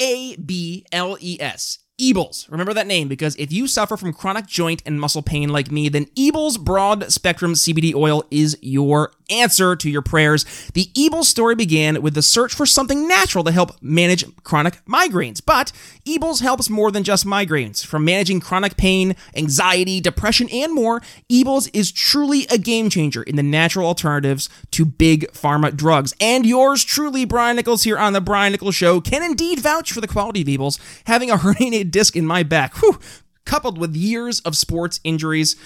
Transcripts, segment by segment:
A B L E S. Ebles. Remember that name because if you suffer from chronic joint and muscle pain like me, then Ebles Broad Spectrum CBD Oil is your answer to your prayers. The Ebles story began with the search for something natural to help manage chronic migraines. But Ebles helps more than just migraines. From managing chronic pain, anxiety, depression, and more, Ebles is truly a game changer in the natural alternatives to big pharma drugs. And yours truly, Brian Nichols, here on The Brian Nichols Show, can indeed vouch for the quality of Ebles. Having a herniated disc in my back, whew, coupled with years of sports injuries,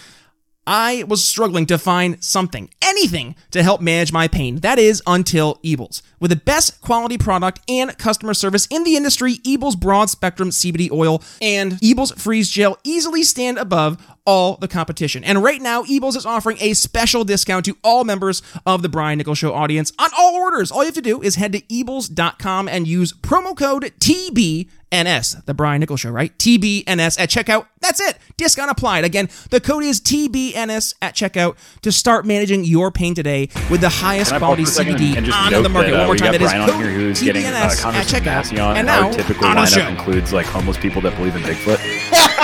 I was struggling to find something, anything, to help manage my pain. That is until Ebles. With the best quality product and customer service in the industry, Ebles Broad Spectrum CBD Oil and Ebles Freeze Gel easily stand above all the competition. And right now, Ebles is offering a special discount to all members of the Brian Nichols Show audience on all orders. All you have to do is head to Ebles.com and use promo code TBNS, the Brian Nichols Show, right? TBNS at checkout. That's it. Discount applied. Again, the code is TBNS at checkout to start managing your pain today with the highest Can I pause quality for a second CBD on the market. That, uh, One more time, that is code here who's getting uh, TBNS at checkout. And now, on lineup show. includes like homeless people that believe in Bigfoot.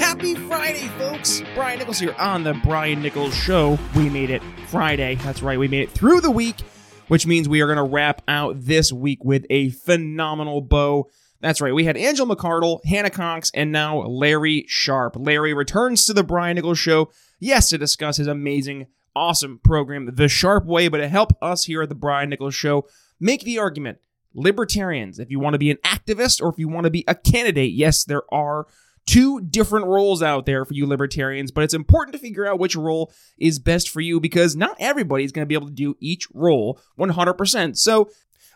Happy Friday, folks! Brian Nichols here on the Brian Nichols Show. We made it Friday. That's right, we made it through the week, which means we are going to wrap out this week with a phenomenal bow. That's right, we had Angel McArdle, Hannah Cox, and now Larry Sharpe. Larry returns to the Brian Nichols Show, yes, to discuss his amazing, awesome program, The Sharpe Way, but to help us here at the Brian Nichols Show make the argument libertarians, if you want to be an activist or if you want to be a candidate, yes, there are two different roles out there for you libertarians, but it's important to figure out which role is best for you because not everybody's going to be able to do each role 100%. So,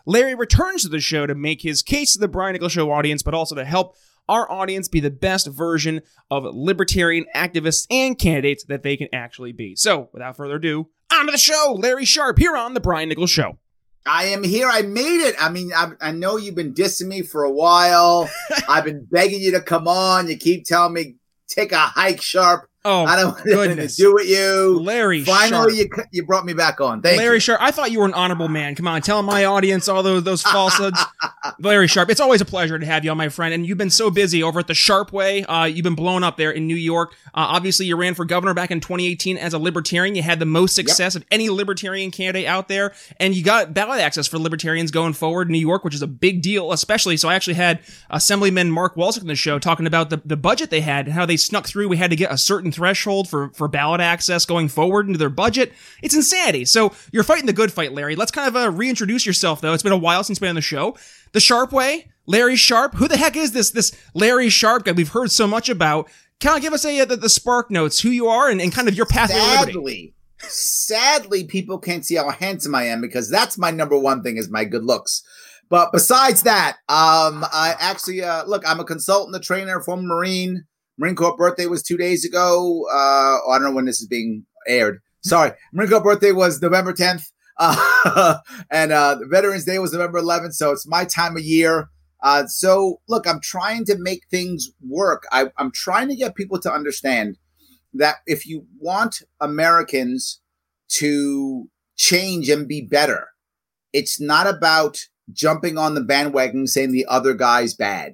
Larry returns to the show to make his case to the Brian Nichols Show audience, but also to help our audience be the best version of libertarian activists and candidates that they can actually be. So, without further ado, on to the show. Larry Sharpe here on the Brian Nichols Show. I am here. I made it. I mean, I, I know you've been dissing me for a while. I've been begging you to come on. You keep telling me take a hike, Sharpe. Oh, I don't want nothing to goodness. do with you. Larry Sharpe. Finally, you you brought me back on. Thank Larry you. Sharpe, I thought you were an honorable man. Come on, tell my audience all those those falsehoods. Larry Sharpe, it's always a pleasure to have you on, my friend. And you've been so busy over at the Sharpe Way. Uh, you've been blown up there in New York. Uh, obviously, you ran for governor back in 2018 as a libertarian. You had the most success of any libertarian candidate out there, and you got ballot access for libertarians going forward in New York, which is a big deal, especially. So I actually had Assemblyman Mark Walczyk on the show talking about the, the budget they had and how they snuck through. We had to get a certain threshold for for ballot access going forward into their budget. It's insanity. So you're fighting the good fight, Larry. Let's kind of uh, reintroduce yourself, though. It's been a while since you've been on the show. The Sharpe Way, Larry Sharpe. Who the heck is this this Larry Sharpe guy we've heard so much about? Kind of give us a, uh, the, the spark notes, who you are, and, and kind of your pathway to liberty. Sadly, sadly, people can't see how handsome I am because that's my number one thing is my good looks. But besides that, um, I actually uh, look. I'm a consultant, a trainer, former Marine. Marine Corps birthday was two days ago. Uh, I don't know when this is being aired. Sorry, Marine Corps birthday was November 10th, uh, and uh, Veterans Day was November 11th. So it's my time of year. Uh, so look, I'm trying to make things work. I, I'm trying to get people to understand that if you want Americans to change and be better, it's not about jumping on the bandwagon saying the other guy's bad.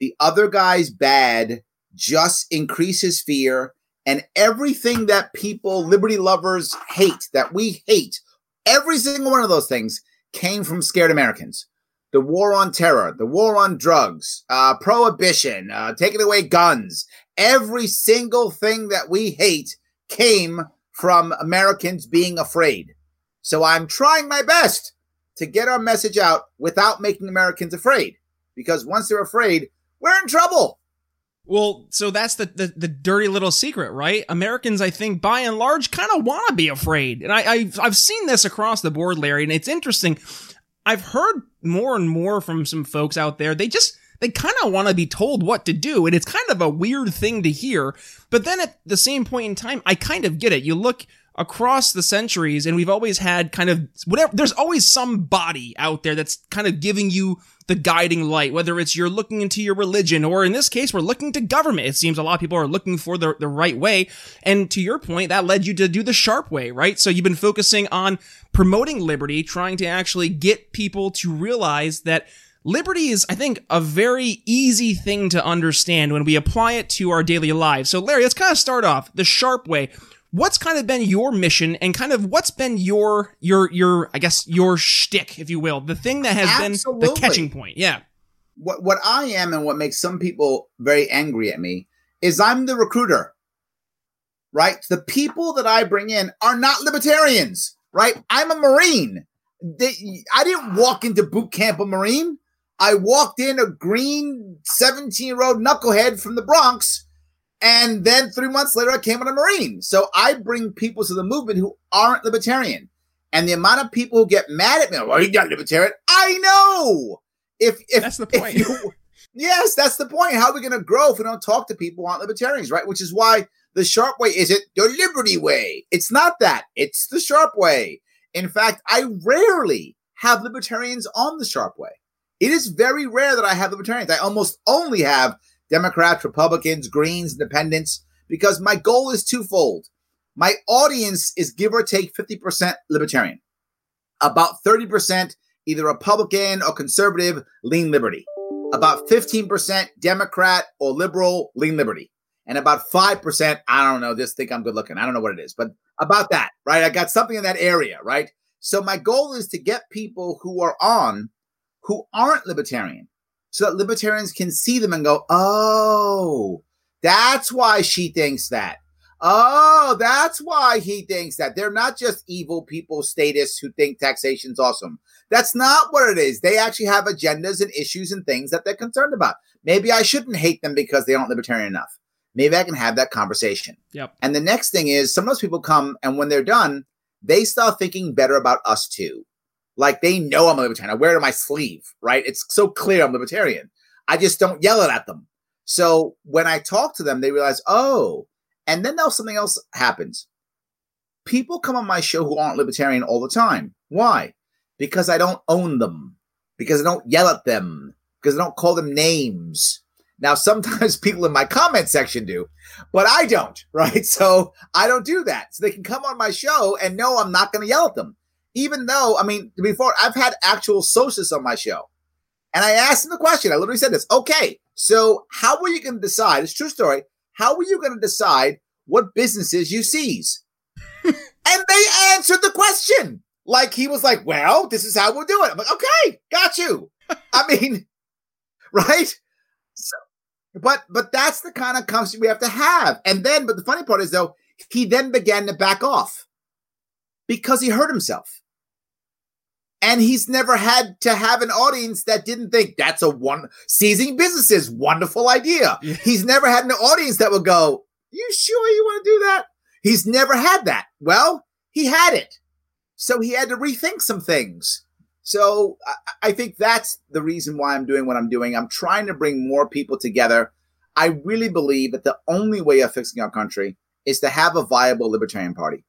The other guy's bad just increases fear and everything that people, liberty lovers hate, that we hate, every single one of those things came from scared Americans. The war on terror, the war on drugs, uh, prohibition, uh, taking away guns, every single thing that we hate came from Americans being afraid. So I'm trying my best to get our message out without making Americans afraid. Because once they're afraid, we're in trouble. Well, so that's the, the, the dirty little secret, right? Americans, I think, by and large, kind of want to be afraid, and I I've, I've seen this across the board, Larry, and it's interesting. I've heard more and more from some folks out there. They just they kind of want to be told what to do. And it's kind of a weird thing to hear. But then at the same point in time, I kind of get it. You look across the centuries and we've always had kind of whatever, there's always some body out there that's kind of giving you the guiding light, whether it's you're looking into your religion or in this case, we're looking to government. It seems a lot of people are looking for the, the right way. And to your point, that led you to do the Sharpe way, right? So you've been focusing on promoting liberty, trying to actually get people to realize that Liberty is, I think, a very easy thing to understand when we apply it to our daily lives. So, Larry, let's kind of start off the Sharpe way. What's kind of been your mission, and kind of what's been your your your I guess your shtick, if you will, the thing that has Absolutely. been the catching point? Yeah. What what I am, and what makes some people very angry at me, is I'm the recruiter. Right, the people that I bring in are not libertarians. Right, I'm a Marine. They, I didn't walk into boot camp a Marine. I walked in a green 17 year old knucklehead from the Bronx. And then three months later, I came on a Marine. So I bring people to the movement who aren't libertarian. And the amount of people who get mad at me, well, oh, you're not libertarian. I know. If, if That's the point. you- yes, that's the point. How are we going to grow if we don't talk to people who aren't libertarians, right? Which is why the Sharpe way isn't the liberty way. It's not that. It's the Sharpe way. In fact, I rarely have libertarians on the Sharpe way. It is very rare that I have libertarians. I almost only have Democrats, Republicans, Greens, Independents, because my goal is twofold. My audience is give or take 50% libertarian, about 30% either Republican or conservative, lean liberty, about 15% Democrat or liberal, lean liberty, and about 5%, I don't know, just think I'm good looking. I don't know what it is, but about that, right? I got something in that area, right? So my goal is to get people who are on who aren't libertarian so that libertarians can see them and go, oh, that's why she thinks that. Oh, that's why he thinks that. They're not just evil people, statists who think taxation's awesome. That's not what it is. They actually have agendas and issues and things that they're concerned about. Maybe I shouldn't hate them because they aren't libertarian enough. Maybe I can have that conversation. Yep. And the next thing is some of those people come and when they're done, they start thinking better about us too. Like they know I'm a libertarian. I wear it on my sleeve, right? It's so clear I'm libertarian. I just don't yell it at them. So when I talk to them, they realize, oh, and then now something else happens. People come on my show who aren't libertarian all the time. Why? Because I don't own them. Because I don't yell at them. Because I don't call them names. Now, sometimes people in my comment section do, but I don't, right? So I don't do that. So they can come on my show and know I'm not going to yell at them. Even though, I mean, before I've had actual socialists on my show. And I asked them the question. I literally said this. Okay, so how were you going to decide? It's a true story. How were you going to decide what businesses you seize? and they answered the question. Like he was like, well, this is how we'll do it. I'm like, okay, got you. I mean, right? So, but but that's the kind of conversation we have to have. And then, but the funny part is though, he then began to back off because he hurt himself. And he's never had to have an audience that didn't think that's a one seizing businesses, wonderful idea. Yeah. He's never had an audience that would go, You sure you want to do that? He's never had that. Well, he had it. So he had to rethink some things. So I, I think that's the reason why I'm doing what I'm doing. I'm trying to bring more people together. I really believe that the only way of fixing our country is to have a viable libertarian party.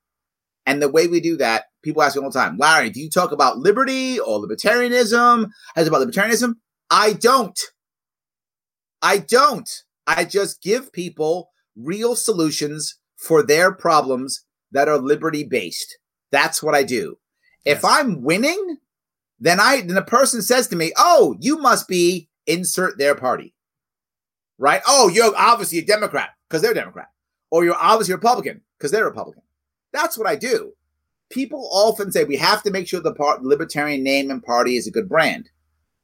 And the way we do that, people ask me all the time, Larry, do you talk about liberty or libertarianism? As about libertarianism? I don't. I don't. I just give people real solutions for their problems that are liberty based. That's what I do. If I'm winning, then I then a person says to me, "Oh, you must be insert their party." Right? Oh, you're obviously a Democrat because they're Democrat. Or you're obviously Republican because they're Republican. That's what I do. People often say we have to make sure the part, libertarian name and party is a good brand.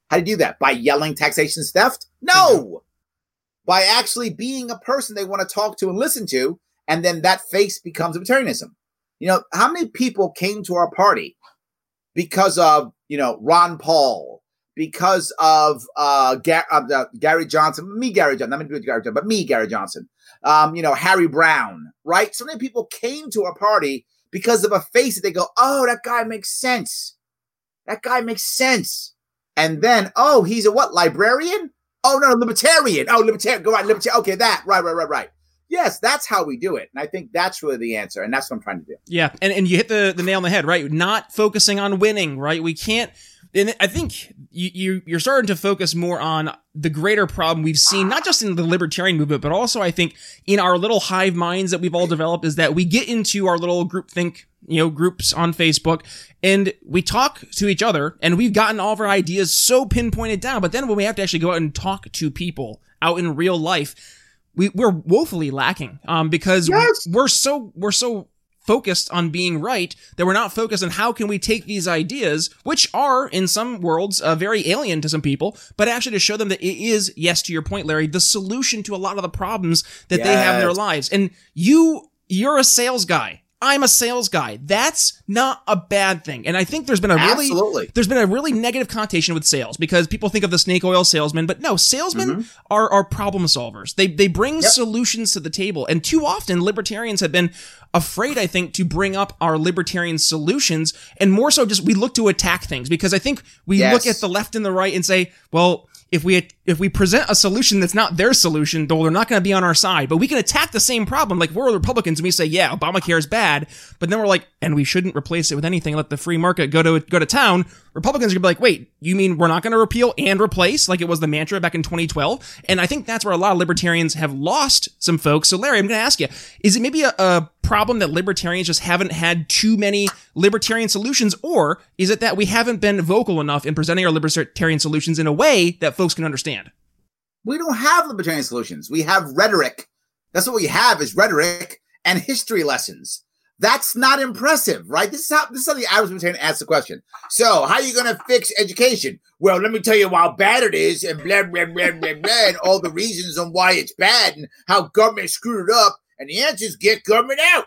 How do you do that? By yelling taxation's theft? No. By actually being a person they want to talk to and listen to, and then that face becomes libertarianism. You know, how many people came to our party because of, you know, Ron Paul, because of uh, Ga- uh, Gary Johnson, me, Gary Johnson, not me, do Gary Johnson, but me, Gary Johnson, um, you know, Harry Browne, right? So many people came to a party because of a face that they go, oh, that guy makes sense. That guy makes sense. And then, oh, he's a what? Librarian? Oh no, libertarian. Oh, libertarian. Go right, libertarian. Okay, that. Right, right, right, right. Yes, that's how we do it. And I think that's really the answer. And that's what I'm trying to do. Yeah. And, and you hit the, the nail on the head, right? Not focusing on winning, right? We can't, and I think you, you you're starting to focus more on the greater problem we've seen, not just in the libertarian movement, but also I think in our little hive minds that we've all developed is that we get into our little group think, you know, groups on Facebook and we talk to each other and we've gotten all of our ideas so pinpointed down. But then when we have to actually go out and talk to people out in real life, we, we're woefully lacking, um, because Yes. we're so, we're so focused on being right that we're not focused on how can we take these ideas which are in some worlds uh, very alien to some people but actually to show them that it is yes to your point larry the solution to a lot of the problems that they have in their lives. And you you're a sales guy i'm a sales guy that's not a bad thing and i think there's been a really Absolutely. there's been a really negative connotation with sales because people think of the snake oil salesman, but no, salesmen mm-hmm. are, are problem solvers. They they bring solutions to the table, and too often libertarians have been afraid, I think, to bring up our libertarian solutions, and more so just we look to attack things because I think we Yes. look at the left and the right and say, well. If we if we present a solution that's not their solution, though they're not going to be on our side, but we can attack the same problem. Like we're Republicans and we say, yeah, Obamacare is bad, but then we're like, and we shouldn't replace it with anything. Let the free market go to go to town. Republicans are gonna be like, wait, you mean we're not going to repeal and replace like it was the mantra back in 2012? And I think that's where a lot of libertarians have lost some folks. So Larry, I'm going to ask you, is it maybe a, a problem that libertarians just haven't had too many libertarian solutions, or is it that we haven't been vocal enough in presenting our libertarian solutions in a way that folks can understand? We don't have libertarian solutions. We have rhetoric. That's what we have is rhetoric and history lessons. That's not impressive, right? This is how this is how the average libertarian asks the question. So, how are you going to fix education? Well, let me tell you how bad it is, and blah blah blah blah blah, and all the reasons on why it's bad, and how government screwed it up. And the answer is get government out.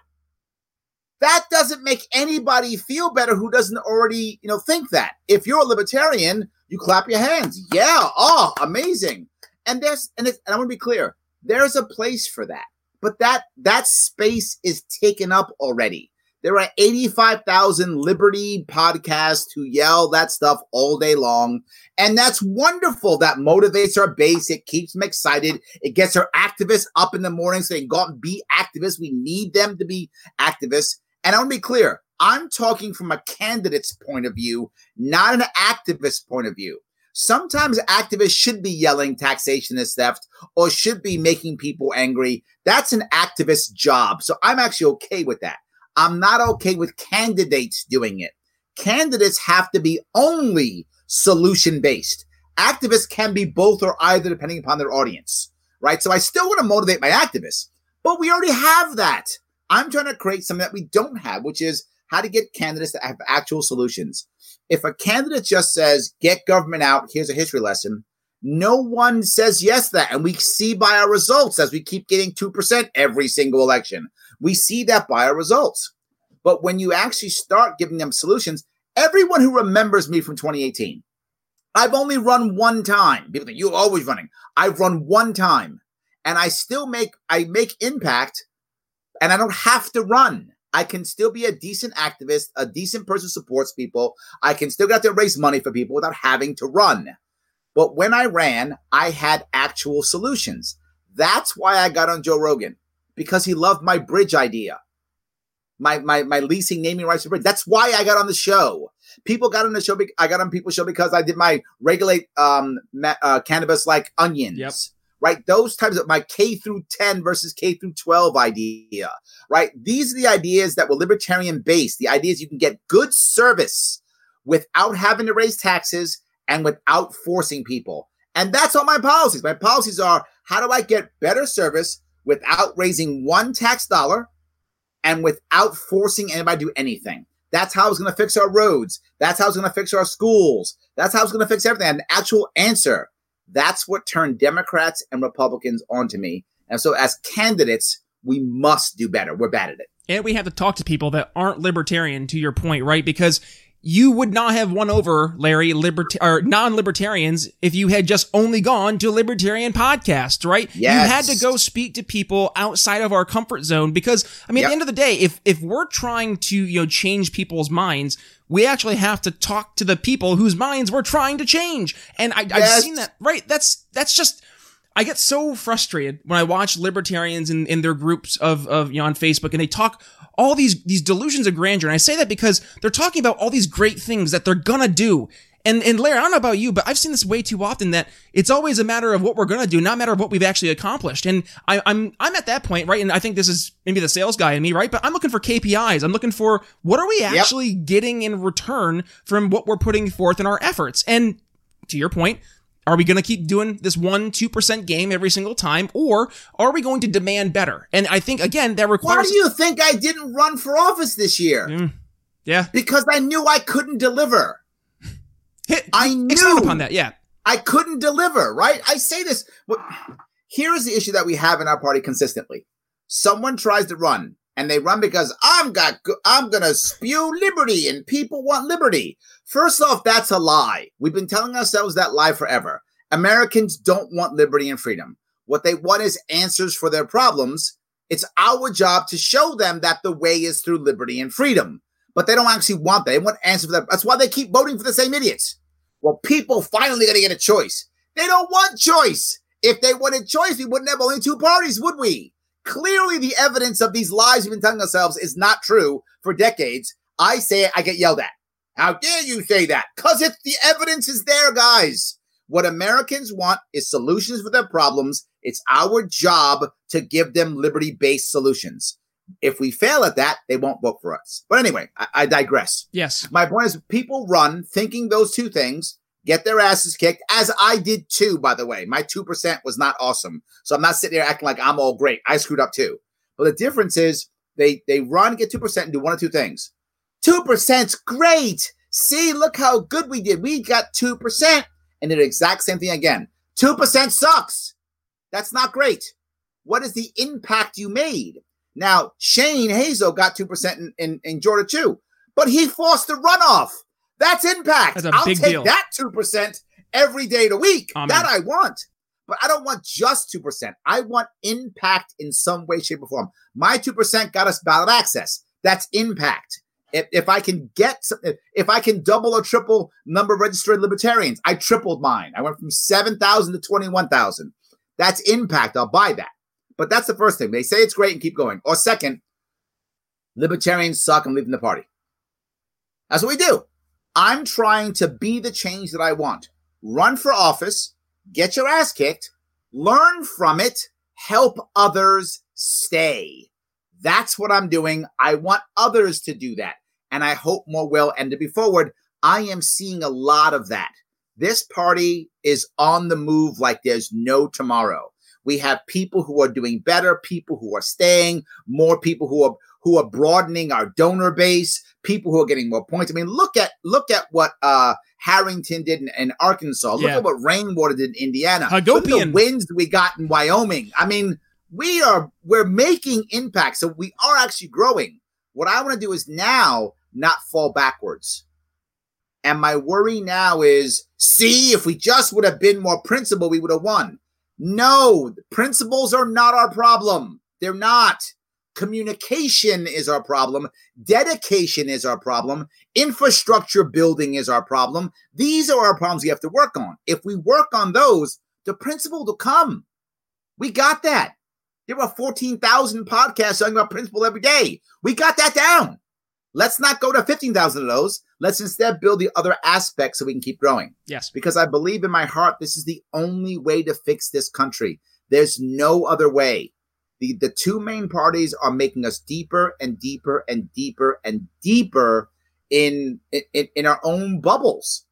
That doesn't make anybody feel better who doesn't already, you know, think that. If you're a libertarian, you clap your hands. Yeah, oh, amazing. And there's and, it's, and I want to be clear, there's a place for that. But that that space is taken up already. There are 85,000 Liberty podcasts who yell that stuff all day long. And that's wonderful. That motivates our base. It keeps them excited. It gets our activists up in the morning can go out and be activists. We need them to be activists. And I want to be clear I'm talking from a candidate's point of view, not an activist point of view. Sometimes activists should be yelling taxation is theft or should be making people angry. That's an activist job. So I'm actually okay with that. I'm not okay with candidates doing it. Candidates have to be only solution based. Activists can be both or either depending upon their audience, right? So I still want to motivate my activists, but we already have that. I'm trying to create something that we don't have, which is how to get candidates that have actual solutions. If a candidate just says, get government out, here's a history lesson, no one says yes to that. And we see by our results as we keep getting 2% every single election. We see that by our results. But when you actually start giving them solutions, everyone who remembers me from 2018, I've only run one time. People think you're always running. I've run one time and I still make, I make impact and I don't have to run. I can still be a decent activist, a decent person supports people. I can still get out there raise money for people without having to run. But when I ran, I had actual solutions. That's why I got on Joe Rogan because he loved my bridge idea. My my my leasing naming rights for bridge. That's why I got on the show. People got on the show. be- I got on people's show because I did my regulate um ma- uh, cannabis like onions. Yep. Right, those types of my K through 10 versus K through 12 idea, right? These are the ideas that were libertarian based. The ideas you can get good service without having to raise taxes and without forcing people. And that's all my policies. My policies are how do I get better service without raising one tax dollar and without forcing anybody to do anything? That's how it's going to fix our roads. That's how it's going to fix our schools. That's how it's going to fix everything. An actual answer. That's what turned Democrats and Republicans onto me. And so, as candidates, we must do better. We're bad at it. And we have to talk to people that aren't libertarian, to your point, right? Because you would not have won over Larry liberta- or non-libertarians if you had just only gone to a libertarian podcast, right? Yes. You had to go speak to people outside of our comfort zone because I mean Yep. at the end of the day, if if we're trying to, you know, change people's minds, we actually have to talk to the people whose minds we're trying to change. And I, I've Yes. seen that, right? That's that's just I get so frustrated when I watch libertarians in, in their groups of, of you know on Facebook and they talk all these these delusions of grandeur. And I say that because they're talking about all these great things that they're gonna do. And and Larry, I don't know about you, but I've seen this way too often that it's always a matter of what we're gonna do, not a matter of what we've actually accomplished. And I, I'm I'm at that point, right? And I think this is maybe the sales guy in me, right? But I'm looking for KPIs. I'm looking for what are we actually getting in return from what we're putting forth in our efforts. And to your point, are we going to keep doing this 1 2% game every single time or are we going to demand better? And I think again that requires Why do you think I didn't run for office this year? Mm, yeah. Because I knew I couldn't deliver. Hit, I knew. upon that. Yeah. I couldn't deliver, right? I say this. But here is the issue that we have in our party consistently. Someone tries to run and they run because I'm got I'm going to spew liberty and people want liberty. First off, that's a lie. We've been telling ourselves that lie forever. Americans don't want liberty and freedom. What they want is answers for their problems. It's our job to show them that the way is through liberty and freedom. But they don't actually want that. They want answers for that. That's why they keep voting for the same idiots. Well, people finally going to get a choice. They don't want choice. If they wanted choice, we wouldn't have only two parties, would we? Clearly, the evidence of these lies we've been telling ourselves is not true for decades. I say it, I get yelled at. How dare you say that? Because it's the evidence is there, guys. What Americans want is solutions for their problems. It's our job to give them liberty based solutions. If we fail at that, they won't vote for us. But anyway, I, I digress. Yes. My point is, people run thinking those two things, get their asses kicked, as I did too, by the way. My 2% was not awesome. So I'm not sitting there acting like I'm all great. I screwed up too. But the difference is they, they run, get 2%, and do one or two things. 2%'s great. See, look how good we did. We got 2% and did the exact same thing again. 2% sucks. That's not great. What is the impact you made? Now, Shane Hazel got 2% in, in, in Georgia too, but he forced the runoff. That's impact. That's a I'll big take deal. that 2% every day of the week. Amen. That I want. But I don't want just 2%. I want impact in some way, shape, or form. My 2% got us ballot access. That's impact. If, if I can get, if- I can double or triple number of registered libertarians, I tripled mine. I went from 7,000 to 21,000. That's impact. I'll buy that. But that's the first thing. They say it's great and keep going. Or second, libertarians suck and leaving the party. That's what we do. I'm trying to be the change that I want. Run for office, get your ass kicked, learn from it, help others stay. That's what I'm doing. I want others to do that. And I hope more will. And to be forward, I am seeing a lot of that. This party is on the move like there's no tomorrow. We have people who are doing better, people who are staying, more people who are who are broadening our donor base, people who are getting more points. I mean, look at look at what uh Harrington did in, in Arkansas. Look Yeah. at what Rainwater did in Indiana. Look at the Hagopian. wins we got in Wyoming. I mean, we are we're making impact, so we are actually growing. What I want to do is now not fall backwards. And my worry now is see, if we just would have been more principled, we would have won. No, principles are not our problem. They're not. Communication is our problem. Dedication is our problem. Infrastructure building is our problem. These are our problems we have to work on. If we work on those, the principle will come. We got that. There are 14,000 podcasts talking about principle every day. We got that down. Let's not go to 15,000 of those. Let's instead build the other aspects so we can keep growing Yes. because I believe in my heart this is the only way to fix this country. There's no other way. The the two main parties are making us deeper and deeper and deeper and deeper in in, in our own bubbles.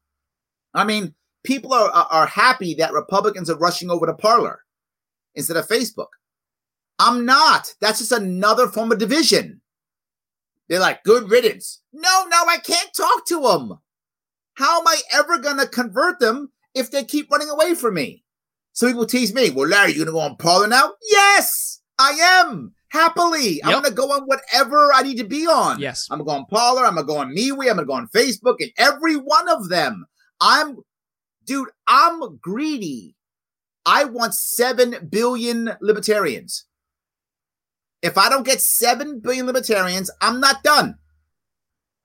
I mean, people are are are happy that Republicans are rushing over to Parler instead of Facebook. I'm not. That's just another form of division. They're like, good riddance. No, no, I can't talk to them. How am I ever going to convert them if they keep running away from me? So people tease me, well, Larry, you going to go on Parler now? Yes, I am. happily. I'm gonna go on whatever I need to be on. Yes. I'm gonna go on Parler. I'm gonna go on MeWe. I'm gonna go on Facebook, and every one of them. I'm, dude. I'm greedy. I want seven billion libertarians. If I don't get seven billion libertarians, I'm not done.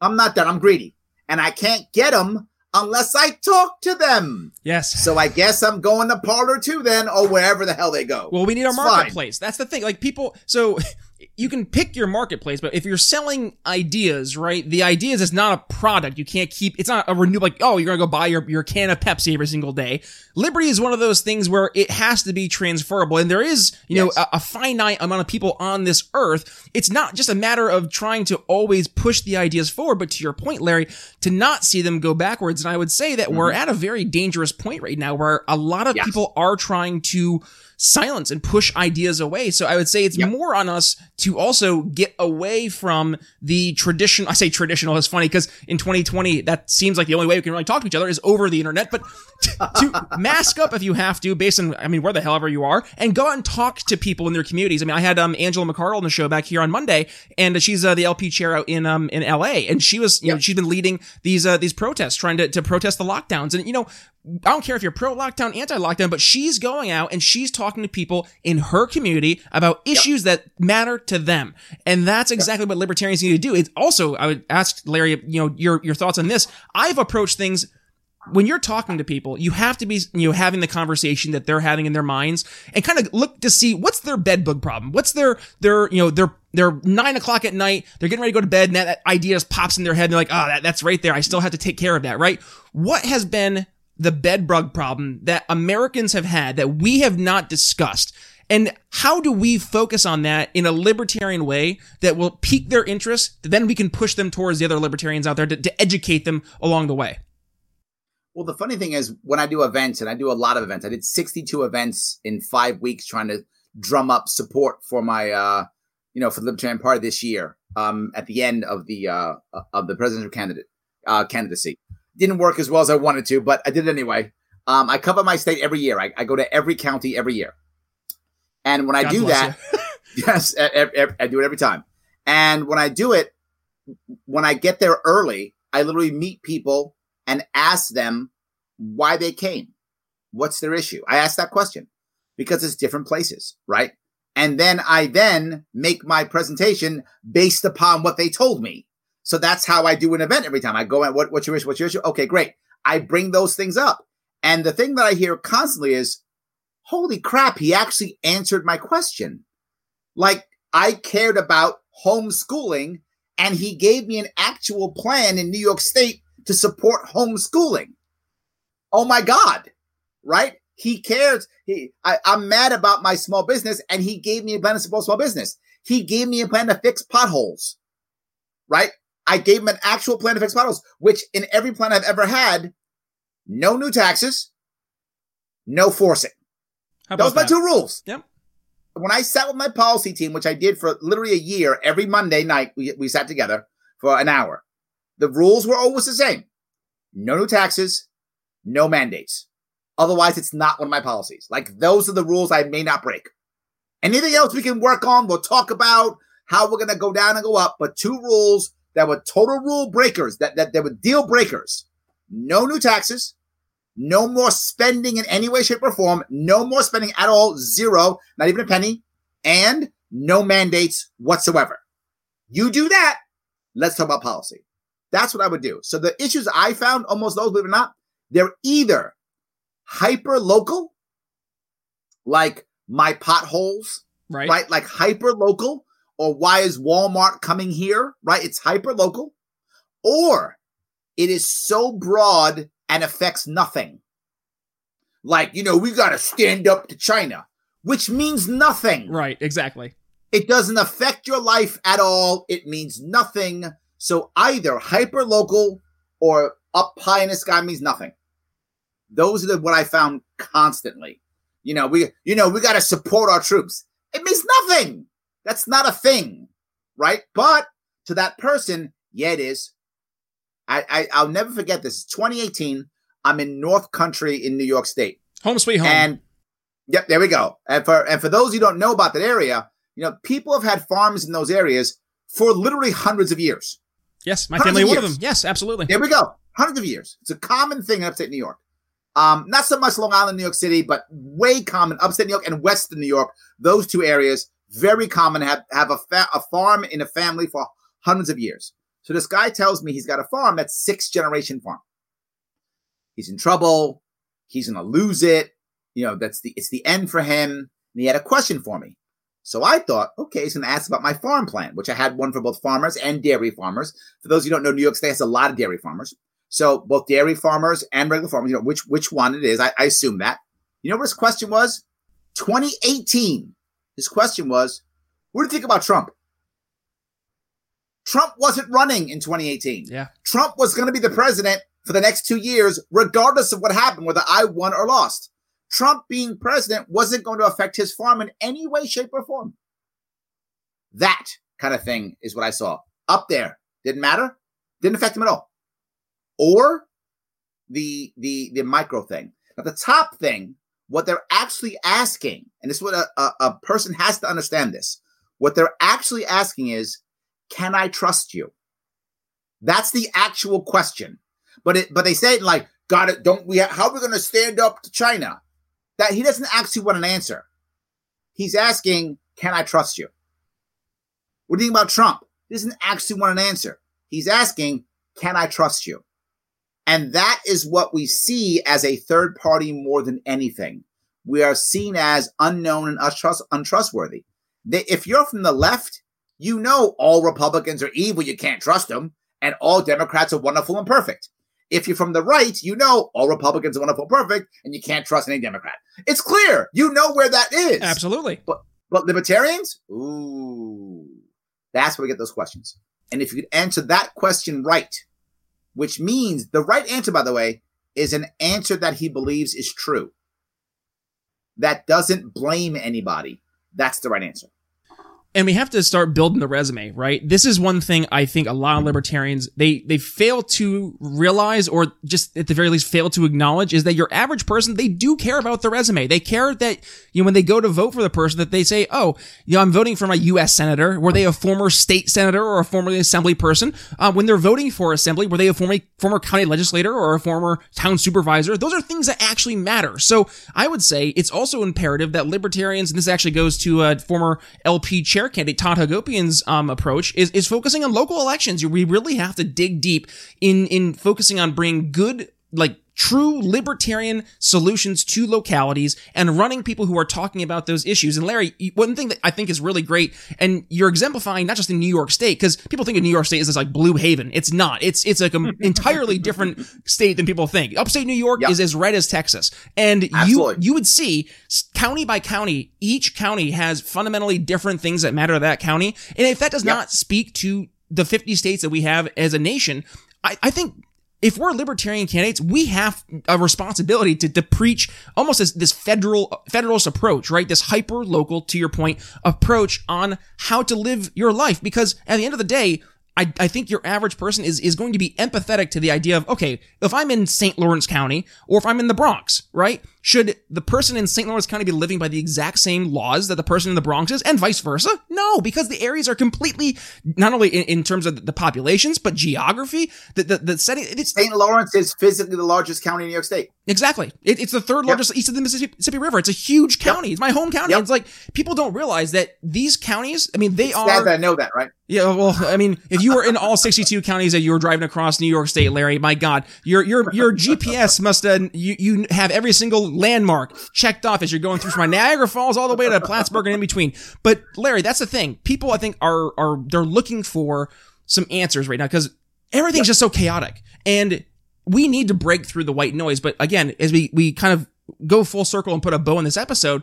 I'm not done. I'm greedy, and I can't get them unless I talk to them. Yes. So I guess I'm going to Parler too, then, or wherever the hell they go. Well, we need our It's fine. marketplace. That's the thing. Like people, so you can pick your marketplace, but if you're selling ideas, right? The ideas is not a product. You can't keep. It's not a renew. Like oh, you're gonna go buy your your can of Pepsi every single day. Liberty is one of those things where it has to be transferable, and there is you Yes. know a, a finite amount of people on this earth. It's not just a matter of trying to always push the ideas forward, but to your point, Larry, to not see them go backwards. And I would say that we're mm-hmm. at a very dangerous point right now where a lot of Yes. people are trying to silence and push ideas away. So I would say it's Yep. more on us to also get away from the tradition. I say traditional is funny because in 2020, that seems like the only way we can really talk to each other is over the internet, but to mask up if you have to based on, I mean, where the hell ever you are and go out and talk to people in their communities. I mean, I had, um, Angela McArdle on the show back here on Monday and she's, uh, the LP chair out in, um, in LA and she was, you know, Yep. she's been leading these, uh, these protests trying to, to protest the lockdowns. And, you know, I don't care if you're pro lockdown, anti lockdown, but she's going out and she's talking to people in her community about issues that matter to them. And that's exactly what libertarians need to do. It's also, I would ask Larry, you know, your, your thoughts on this. I've approached things when you're talking to people, you have to be, you know, having the conversation that they're having in their minds and kind of look to see what's their bed bug problem. What's their, their, you know, their, they're nine o'clock at night. They're getting ready to go to bed and that, that idea just pops in their head. And they're like, oh, that, that's right there. I still have to take care of that, right? What has been the bed bug problem that Americans have had that we have not discussed? And how do we focus on that in a libertarian way that will pique their interest? Then we can push them towards the other libertarians out there to, to educate them along the way. Well, the funny thing is, when I do events, and I do a lot of events, I did 62 events in five weeks trying to drum up support for my, uh, you know, for the Libertarian Party this year. Um, at the end of the uh, of the presidential candidate uh, candidacy, didn't work as well as I wanted to, but I did it anyway. Um, I cover my state every year. I, I go to every county every year, and when I do that, yes, I do it every time. And when I do it, when I get there early, I literally meet people and ask them why they came. What's their issue? I ask that question because it's different places, right? And then I then make my presentation based upon what they told me. So that's how I do an event every time. I go in, what, what's your issue? What's your issue? Okay, great. I bring those things up. And the thing that I hear constantly is, holy crap, he actually answered my question. Like I cared about homeschooling and he gave me an actual plan in New York State to support homeschooling. Oh my God, right? He cares. He, I, I'm mad about my small business and he gave me a plan to support small business. He gave me a plan to fix potholes, right? I gave him an actual plan to fix potholes, which in every plan I've ever had, no new taxes, no forcing. Those my two rules. Yep. When I sat with my policy team, which I did for literally a year, every Monday night we, we sat together for an hour. The rules were always the same: no new taxes, no mandates. Otherwise, it's not one of my policies. Like those are the rules I may not break. Anything else we can work on, we'll talk about how we're gonna go down and go up. But two rules that were total rule breakers, that that, that were deal breakers: no new taxes, no more spending in any way, shape, or form. No more spending at all. Zero. Not even a penny. And no mandates whatsoever. You do that. Let's talk about policy. That's what I would do. So the issues I found, almost those, believe it or not, they're either hyper local, like my potholes, Right. right? Like hyper local, or why is Walmart coming here? Right? It's hyper local, or it is so broad and affects nothing. Like, you know, we got to stand up to China, which means nothing. Right. Exactly. It doesn't affect your life at all. It means nothing. So either hyper local or up high in the sky means nothing. Those are the, what I found constantly. You know, we you know we got to support our troops. It means nothing. That's not a thing, right? But to that person, yeah, it is. I, I I'll never forget this. It's 2018. I'm in North Country in New York State. Home sweet home. And yep, there we go. And for and for those who don't know about that area, You know, people have had farms in those areas for literally hundreds of years. Yes, my Hundreds family of one of them. Yes, absolutely. There we go. Hundreds of years. It's a common thing in upstate New York. Um, not so much Long Island, New York City, but way common upstate New York and Western New York. Those two areas very common. Have have a fa- a farm in a family for hundreds of years. So this guy tells me he's got a farm that's six generation farm. He's in trouble. He's gonna lose it. You know that's the it's the end for him. And he had a question for me. So I thought, okay, he's gonna ask about my farm plan, which I had one for both farmers and dairy farmers. For those who don't know, New York State has a lot of dairy farmers. So both dairy farmers and regular farmers, you know, which which one it is, I, I assume that. You know what his question was? 2018. His question was, what do you think about Trump? Trump wasn't running in 2018. Yeah. Trump was going to be the president for the next two years, regardless of what happened, whether I won or lost. Trump being president wasn't going to affect his farm in any way, shape, or form. That kind of thing is what I saw up there. Didn't matter. Didn't affect him at all. Or the the the micro thing. Now the top thing, what they're actually asking, and this is what a, a, a person has to understand this. What they're actually asking is, can I trust you? That's the actual question. But it but they say it like, got it, don't we how are we gonna stand up to China? That he doesn't actually want an answer. He's asking, can I trust you? What do you think about Trump? He doesn't actually want an answer. He's asking, can I trust you? And that is what we see as a third party more than anything. We are seen as unknown and untrust- untrustworthy. If you're from the left, you know all Republicans are evil, you can't trust them, and all Democrats are wonderful and perfect. If you're from the right, you know all Republicans are wonderful perfect, and you can't trust any Democrat. It's clear. You know where that is. Absolutely. But But libertarians, ooh, that's where we get those questions. And if you could answer that question right, which means the right answer, by the way, is an answer that he believes is true, that doesn't blame anybody, that's the right answer. And we have to start building the resume, right? This is one thing I think a lot of libertarians they they fail to realize or just at the very least fail to acknowledge is that your average person they do care about the resume. They care that you know when they go to vote for the person that they say, "Oh, you know, I'm voting for my US senator." Were they a former state senator or a former assembly person? Uh, when they're voting for assembly, were they a former former county legislator or a former town supervisor? Those are things that actually matter. So, I would say it's also imperative that libertarians and this actually goes to a former LP chair candidate Todd Hagopian's um, approach is is focusing on local elections. We really have to dig deep in in focusing on bringing good like true libertarian solutions to localities and running people who are talking about those issues. And Larry, one thing that I think is really great, and you're exemplifying not just in New York State, because people think of New York State as this like blue haven. It's not. It's it's like an entirely different state than people think. Upstate New York Yep. is as red as Texas, and you Absolutely. you would see county by county, each county has fundamentally different things that matter to that county. And if that does Yep. not speak to the 50 states that we have as a nation, I, I think if we're libertarian candidates, we have a responsibility to, to preach almost this, this federal federalist approach, right? This hyper local, to your point, approach on how to live your life. Because at the end of the day, I, I think your average person is, is going to be empathetic to the idea of, okay, if I'm in St. Lawrence County or if I'm in the Bronx, right? Should the person in St. Lawrence County be living by the exact same laws that the person in the Bronx is and vice versa? No, because the areas are completely, not only in, in terms of the populations, but geography, the, the, the setting, it's, St. Lawrence is physically the largest county in New York State. Exactly. It, it's the third largest east of the Mississippi, River. It's a huge county. It's my home county. Yep. It's like people don't realize that these counties. I mean, they Sad are. that I know that, right? Yeah. Well, I mean, if you were in all 62 counties that you were driving across New York State, Larry, my God, your your your GPS must uh, you you have every single landmark checked off as you're going through from Niagara Falls all the way to Plattsburgh and in between. But Larry, that's the thing. People, I think, are are they're looking for some answers right now because everything's just so chaotic and we need to break through the white noise. But again, as we we kind of go full circle and put a bow in this episode,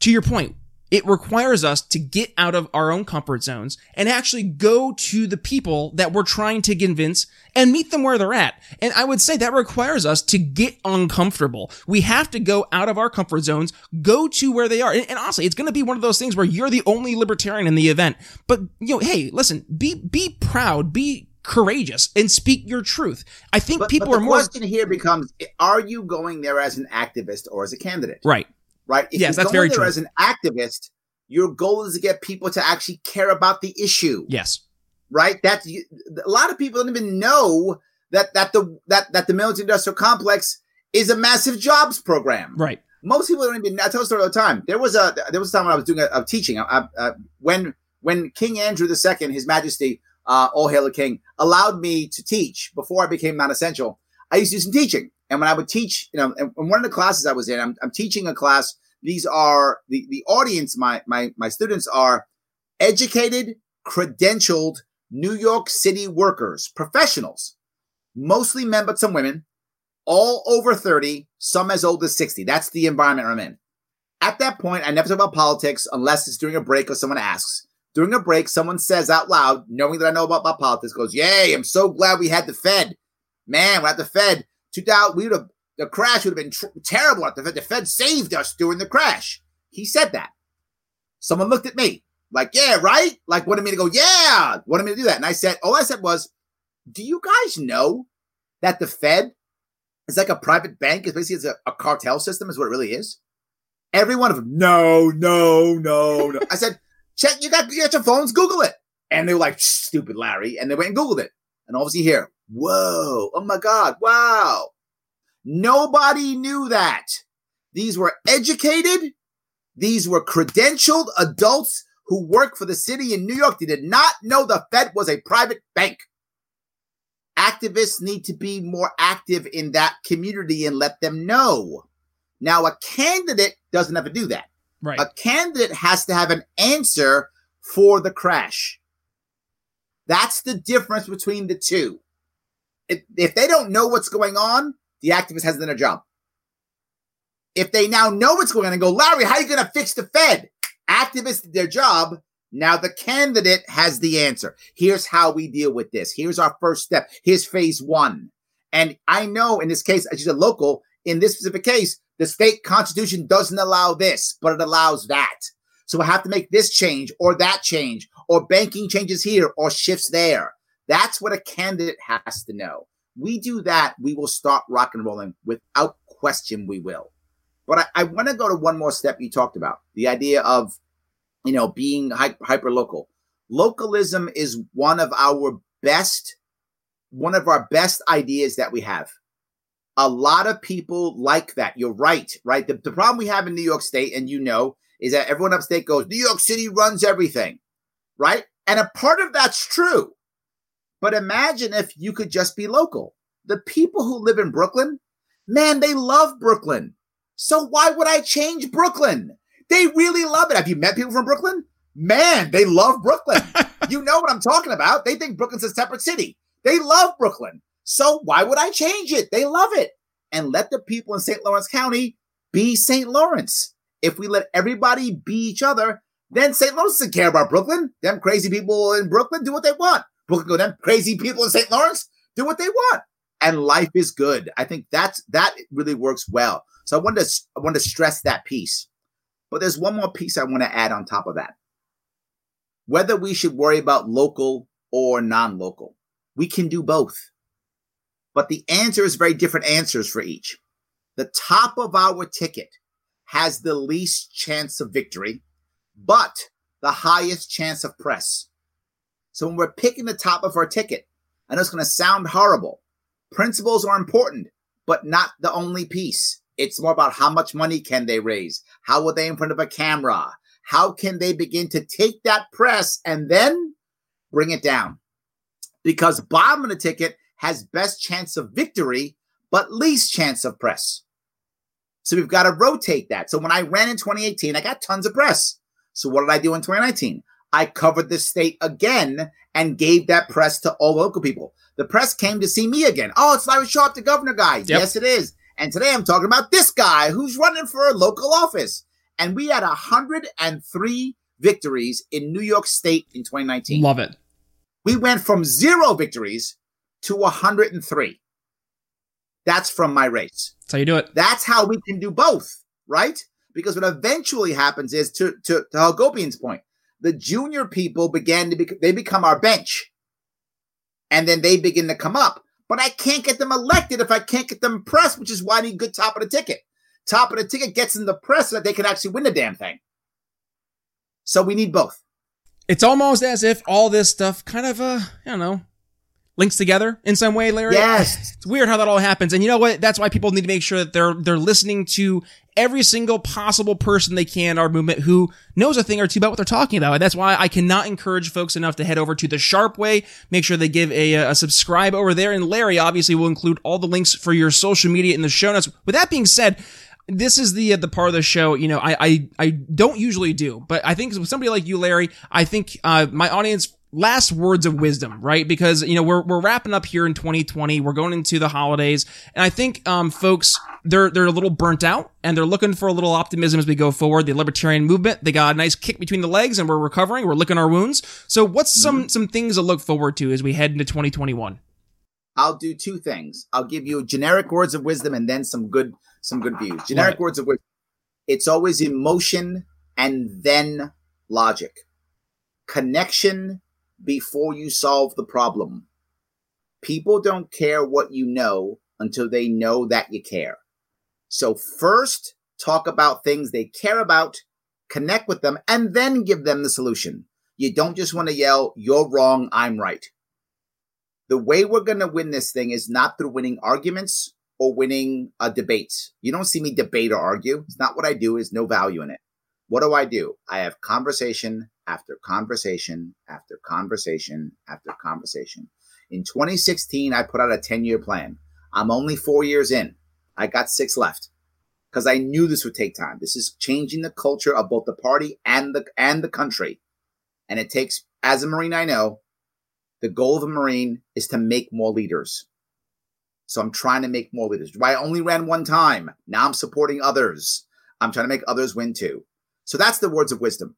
to your point, it requires us to get out of our own comfort zones and actually go to the people that we're trying to convince and meet them where they're at. And I would say that requires us to get uncomfortable. We have to go out of our comfort zones, go to where they are. And, and honestly, it's going to be one of those things where you're the only libertarian in the event. But, you know, hey, listen, be, be proud, be courageous and speak your truth. I think But, people but are the more question here becomes: Are you going there as an activist or as a candidate? right. Right? If Yes, that's very true. as an activist, Your goal is to get people to actually care about the issue. Yes. Right? That's a lot of people don't even know that that the that that the military industrial complex is a massive jobs program. Right. Most people don't even. I tell a story all the time. There was a there was a time when I was doing a, a teaching. I, I, when when King Andrew II, His Majesty, uh, all hail the King, allowed me to teach before I became non-essential. I used to do some teaching, and when I would teach, you know, in one of the classes I was in, I'm, I'm teaching a class. These are the the audience. My my my students are educated, credentialed New York City workers, professionals, mostly men, but some women, all over 30, some as old as 60. That's the environment I'm in. At that point, I never talk about politics unless it's during a break or someone asks. During a break, someone says out loud, knowing that I know about, about politics, goes, Yay, I'm so glad we had the Fed. Man, we without the Fed, 2000, we would have, the crash would have been tr- terrible. The Fed, the Fed saved us during the crash. He said that. Someone looked at me like, Yeah, right? Like, wanted me to go, Yeah, wanted me to do that. And I said, All I said was, Do you guys know that the Fed is like a private bank. It's basically it's a, a, cartel system, is what it really is. Every one of them, no, no, no, no. I said, check, you got, you got your phones, Google it. And they were like, stupid Larry. And they went and Googled it. And obviously here, whoa, oh my God, wow. Nobody knew that. These were educated, these were credentialed adults who work for the city in New York. They did not know the Fed was a private bank activists need to be more active in that community and let them know. Now, a candidate doesn't have to do that. Right. A candidate has to have an answer for the crash. That's the difference between the two. If, if they don't know what's going on, the activist hasn't done a job. If they now know what's going on and go, Larry, how are you going to fix the Fed? Activists did their job. Now the candidate has the answer. Here's how we deal with this. Here's our first step. Here's phase one. And I know in this case, as you said, local, in this specific case, the state constitution doesn't allow this, but it allows that. So we have to make this change or that change, or banking changes here or shifts there. That's what a candidate has to know. We do that, we will start rock and rolling without question. We will. But I, I want to go to one more step you talked about the idea of you know, being hyper local. Localism is one of our best, one of our best ideas that we have. A lot of people like that. You're right, right? The, the problem we have in New York State, and you know, is that everyone upstate goes, New York City runs everything, right? And a part of that's true. But imagine if you could just be local. The people who live in Brooklyn, man, they love Brooklyn. So why would I change Brooklyn? They really love it. Have you met people from Brooklyn? Man, they love Brooklyn. you know what I'm talking about. They think Brooklyn's a separate city. They love Brooklyn. So why would I change it? They love it. And let the people in St. Lawrence County be St. Lawrence. If we let everybody be each other, then St. Lawrence doesn't care about Brooklyn. Them crazy people in Brooklyn do what they want. Brooklyn go, them crazy people in St. Lawrence do what they want. And life is good. I think that's that really works well. So I want to I want to stress that piece. But there's one more piece I want to add on top of that. Whether we should worry about local or non local, we can do both. But the answer is very different answers for each. The top of our ticket has the least chance of victory, but the highest chance of press. So when we're picking the top of our ticket, I know it's going to sound horrible. Principles are important, but not the only piece. It's more about how much money can they raise? How are they in front of a camera? How can they begin to take that press and then bring it down? Because bottom of the ticket has best chance of victory, but least chance of press. So we've got to rotate that. So when I ran in 2018, I got tons of press. So what did I do in 2019? I covered the state again and gave that press to all local people. The press came to see me again. Oh, it's Larry Sharpe, the governor guy. Yep. Yes, it is. And today I'm talking about this guy who's running for a local office. And we had 103 victories in New York State in 2019. Love it. We went from zero victories to 103. That's from my race. That's how you do it. That's how we can do both, right? Because what eventually happens is to to, to Hagopian's point, the junior people began to be they become our bench. And then they begin to come up but I can't get them elected if I can't get them press, which is why I need good top of the ticket. Top of the ticket gets in the press so that they can actually win the damn thing. So we need both. It's almost as if all this stuff kind of, uh, don't know, links together in some way, Larry. Yes. It's weird how that all happens. And you know what? That's why people need to make sure that they're they're listening to every single possible person they can in our movement who knows a thing or two about what they're talking about. And that's why I cannot encourage folks enough to head over to the Sharpe Way. Make sure they give a, a subscribe over there. And Larry obviously will include all the links for your social media in the show notes. With that being said, this is the uh, the part of the show you know I, I I don't usually do, but I think with somebody like you, Larry, I think uh, my audience last words of wisdom, right? Because you know we're we're wrapping up here in 2020, we're going into the holidays, and I think um, folks they're they're a little burnt out and they're looking for a little optimism as we go forward. The libertarian movement they got a nice kick between the legs, and we're recovering, we're licking our wounds. So what's some some things to look forward to as we head into 2021? I'll do two things. I'll give you generic words of wisdom and then some good some good views. Generic words of wisdom. It's always emotion and then logic. Connection before you solve the problem. People don't care what you know until they know that you care. So first talk about things they care about, connect with them, and then give them the solution. You don't just want to yell, you're wrong, I'm right the way we're going to win this thing is not through winning arguments or winning uh, a debate. You don't see me debate or argue. It's not what I do. Is no value in it. What do I do? I have conversation after conversation after conversation after conversation. In 2016, I put out a 10 year plan. I'm only four years in. I got six left because I knew this would take time. This is changing the culture of both the party and the and the country, and it takes. As a Marine, I know the goal of a Marine is to make more leaders. So I'm trying to make more leaders. I only ran one time. Now I'm supporting others. I'm trying to make others win too. So that's the words of wisdom.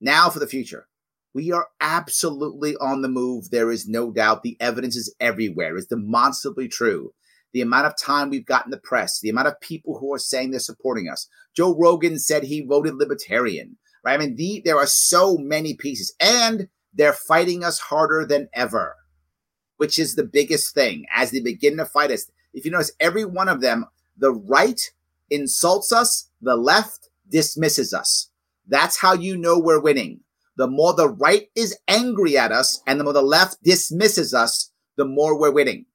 Now for the future. We are absolutely on the move. There is no doubt. The evidence is everywhere. It's demonstrably true. The amount of time we've got in the press, the amount of people who are saying they're supporting us. Joe Rogan said he voted libertarian, right? I mean, the, there are so many pieces. And they're fighting us harder than ever, which is the biggest thing as they begin to fight us. If you notice, every one of them, the right insults us, the left dismisses us. That's how you know we're winning. The more the right is angry at us and the more the left dismisses us, the more we're winning.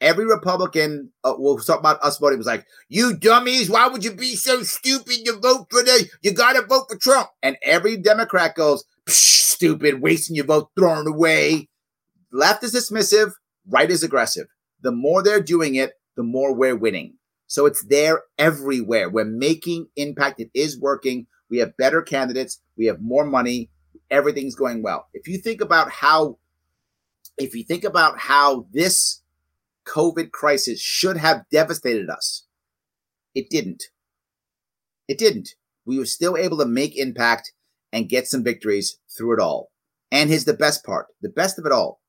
Every Republican, uh, we'll talk about us voting, was like, you dummies, why would you be so stupid to vote for the, you gotta vote for Trump. And every Democrat goes, stupid, wasting your vote, throwing away. Left is dismissive, right is aggressive. The more they're doing it, the more we're winning. So it's there everywhere. We're making impact. It is working. We have better candidates. We have more money. Everything's going well. If you think about how, if you think about how this COVID crisis should have devastated us, it didn't. It didn't. We were still able to make impact and get some victories through it all. And here's the best part the best of it all.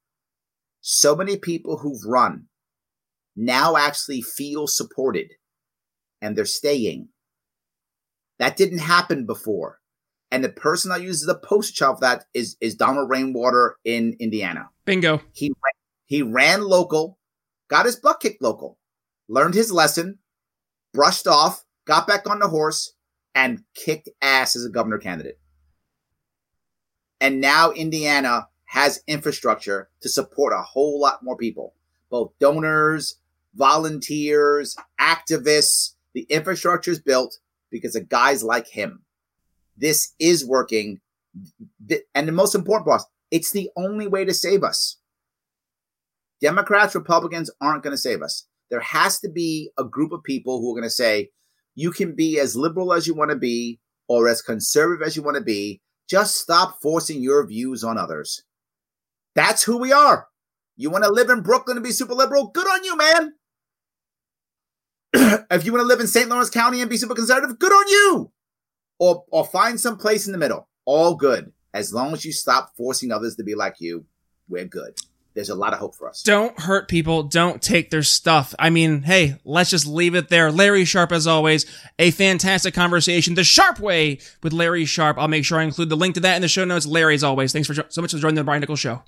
So many people who've run now actually feel supported and they're staying. That didn't happen before. And the person that uses the poster child for that is, is Donald Rainwater in Indiana. Bingo. He, he ran local, got his butt kicked local, learned his lesson, brushed off, got back on the horse, and kicked ass as a governor candidate. And now Indiana has infrastructure to support a whole lot more people, both donors, volunteers, activists. The infrastructure is built because of guys like him. This is working. And the most important part, it's the only way to save us. Democrats, Republicans aren't going to save us. There has to be a group of people who are going to say, you can be as liberal as you want to be or as conservative as you want to be. Just stop forcing your views on others. That's who we are. You want to live in Brooklyn and be super liberal? Good on you, man. if you want to live in St. Lawrence County and be super conservative, good on you. Or or find some place in the middle. All good. As long as you stop forcing others to be like you, we're good. There's a lot of hope for us. Don't hurt people. Don't take their stuff. I mean, hey, let's just leave it there. Larry Sharpe, as always, a fantastic conversation. The Sharpe Way with Larry Sharpe. I'll make sure I include the link to that in the show notes. Larry, as always, thanks for jo- so much for joining the Brian Nichols Show.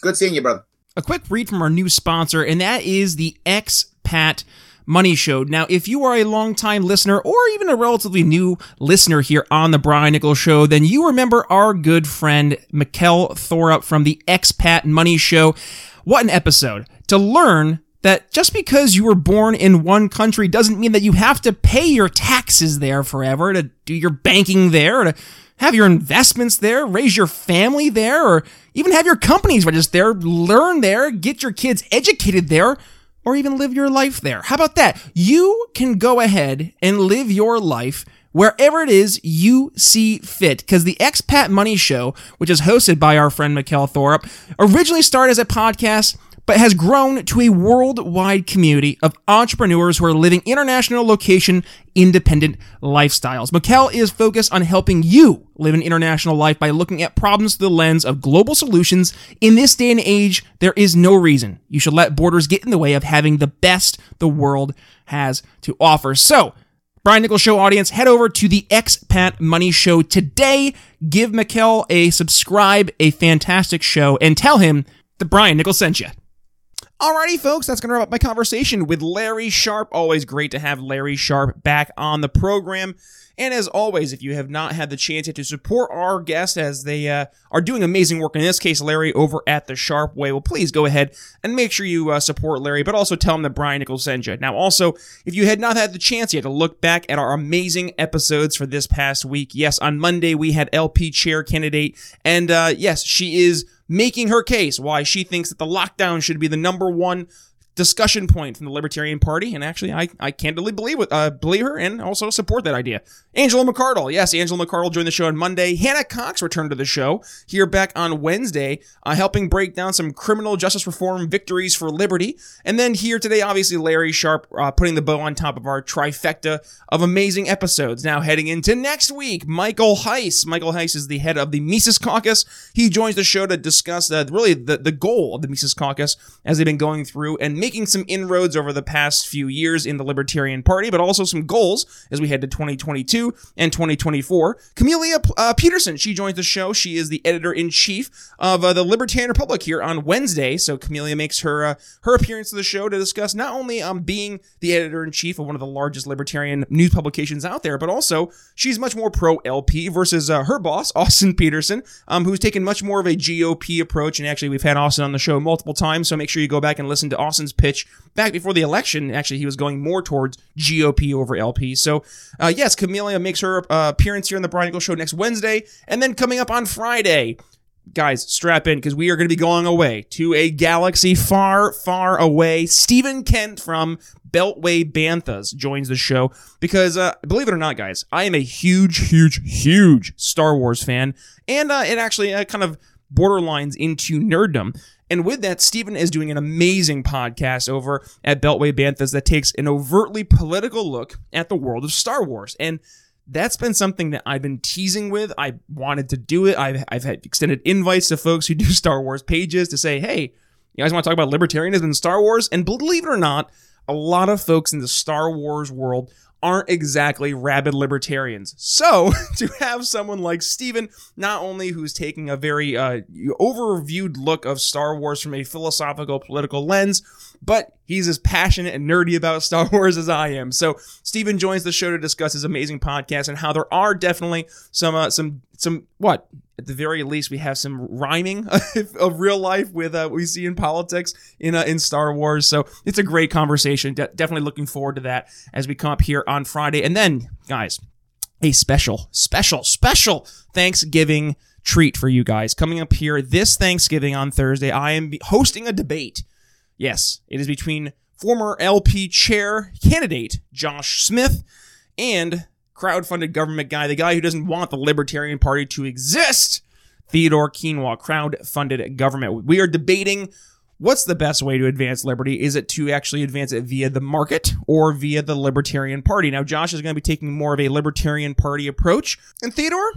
Good seeing you, brother. A quick read from our new sponsor, and that is the Expat Money Show. Now, if you are a longtime listener or even a relatively new listener here on the Brian Nichols Show, then you remember our good friend Mikkel Thorup from the Expat Money Show. What an episode to learn that just because you were born in one country doesn't mean that you have to pay your taxes there forever, to do your banking there, to have your investments there, raise your family there, or even have your companies registered there, learn there, get your kids educated there, or even live your life there. How about that? You can go ahead and live your life wherever it is you see fit. Because the Expat Money Show, which is hosted by our friend Mikkel Thorup, originally started as a podcast but has grown to a worldwide community of entrepreneurs who are living international location independent lifestyles. Mikkel is focused on helping you live an international life by looking at problems through the lens of global solutions. In this day and age, there is no reason you should let borders get in the way of having the best the world has to offer. So, Brian Nichols Show audience, head over to the Expat Money Show today. Give Mikkel a subscribe, a fantastic show, and tell him that Brian Nichols sent you. Alrighty, folks, that's going to wrap up my conversation with Larry Sharpe. Always great to have Larry Sharpe back on the program. And as always, if you have not had the chance yet to support our guests as they uh, are doing amazing work, in this case, Larry over at the Sharpe Way, well, please go ahead and make sure you uh, support Larry, but also tell him that Brian Nichols sent you. Now, also, if you had not had the chance yet to look back at our amazing episodes for this past week, yes, on Monday we had LP chair candidate, and uh, yes, she is making her case why she thinks that the lockdown should be the number one discussion point from the Libertarian Party, and actually, I, I candidly believe uh, believe her and also support that idea. Angela McArdle, yes, Angela McArdle joined the show on Monday. Hannah Cox returned to the show here back on Wednesday, uh, helping break down some criminal justice reform victories for liberty. And then here today, obviously, Larry Sharpe uh, putting the bow on top of our trifecta of amazing episodes. Now heading into next week, Michael Heise. Michael Heise is the head of the Mises Caucus. He joins the show to discuss uh, really the, the goal of the Mises Caucus as they've been going through and making some inroads over the past few years in the Libertarian Party, but also some goals as we head to 2022 and 2024. Camelia uh, Peterson, she joins the show. She is the editor in chief of uh, the Libertarian Republic here on Wednesday. So Camelia makes her uh, her appearance to the show to discuss not only um, being the editor in chief of one of the largest libertarian news publications out there, but also she's much more pro LP versus uh, her boss, Austin Petersen, um, who's taken much more of a GOP approach. And actually, we've had Austin on the show multiple times, so make sure you go back and listen to Austin's pitch back before the election. Actually, he was going more towards GOP over LP. So, uh, yes, Camelia makes her uh, appearance here on the Brian Nichols Show next Wednesday. And then coming up on Friday, guys, strap in because we are going to be going away to a galaxy far, far away. Stephen Kent from Beltway Banthas joins the show because, uh, believe it or not, guys, I am a huge, huge, huge Star Wars fan, and uh, it actually uh, kind of borderlines into nerddom. And with that, Stephen is doing an amazing podcast over at Beltway Banthas that takes an overtly political look at the world of Star Wars. And that's been something that I've been teasing with. I wanted to do it. I've, I've had extended invites to folks who do Star Wars pages to say, hey, you guys want to talk about libertarianism in Star Wars? And believe it or not, a lot of folks in the Star Wars world aren't exactly rabid libertarians. So, to have someone like Stephen, not only who's taking a very uh, overviewed look of Star Wars from a philosophical, political lens, but he's as passionate and nerdy about Star Wars as I am. So, Stephen joins the show to discuss his amazing podcast and how there are definitely some, uh, some, some, what? At the very least, we have some rhyming of real life with uh, what we see in politics in uh, in Star Wars. So it's a great conversation. De- definitely looking forward to that as we come up here on Friday. And then, guys, a special, special, special Thanksgiving treat for you guys coming up here this Thanksgiving on Thursday. I am hosting a debate. Yes, it is between former LP chair candidate Josh Smith and crowd-funded government guy, the guy who doesn't want the Libertarian Party to exist, Theodore Quinoa, crowd-funded government. We are debating what's the best way to advance liberty? Is it to actually advance it via the market or via the Libertarian Party? Now, Josh is going to be taking more of a Libertarian Party approach, and Theodore,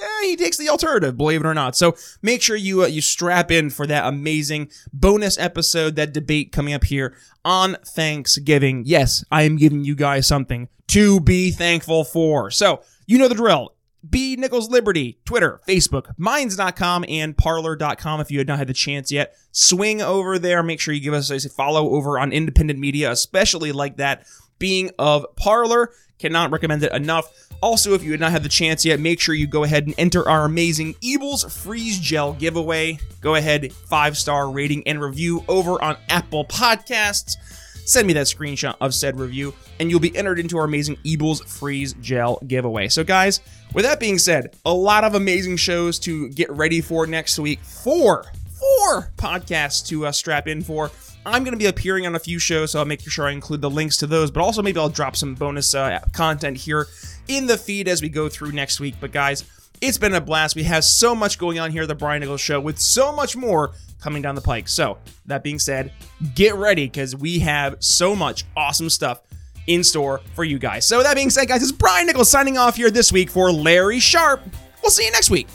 eh, he takes the alternative, believe it or not. So make sure you uh, you strap in for that amazing bonus episode, that debate coming up here on Thanksgiving. Yes, I am giving you guys something to be thankful for. So you know the drill. B Nichols Liberty, Twitter, Facebook, Minds.com, and Parler.com. If you had not had the chance yet, swing over there. Make sure you give us a follow over on independent media, especially like that being of Parler. Cannot recommend it enough. Also, if you had not had the chance yet, make sure you go ahead and enter our amazing Ebles Freeze Gel giveaway. Go ahead, five star rating and review over on Apple Podcasts. Send me that screenshot of said review, and you'll be entered into our amazing Ebles Freeze Gel giveaway. So, guys, with that being said, a lot of amazing shows to get ready for next week. Four, four podcasts to uh, strap in for. I'm going to be appearing on a few shows, so I'll make sure I include the links to those, but also maybe I'll drop some bonus uh, content here in the feed as we go through next week. But guys, it's been a blast. We have so much going on here at the Brian Nichols Show with so much more coming down the pike. So, that being said, get ready because we have so much awesome stuff in store for you guys. So, that being said, guys, it's Brian Nichols signing off here this week for Larry Sharpe. We'll see you next week.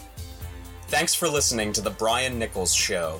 Thanks for listening to The Brian Nichols Show.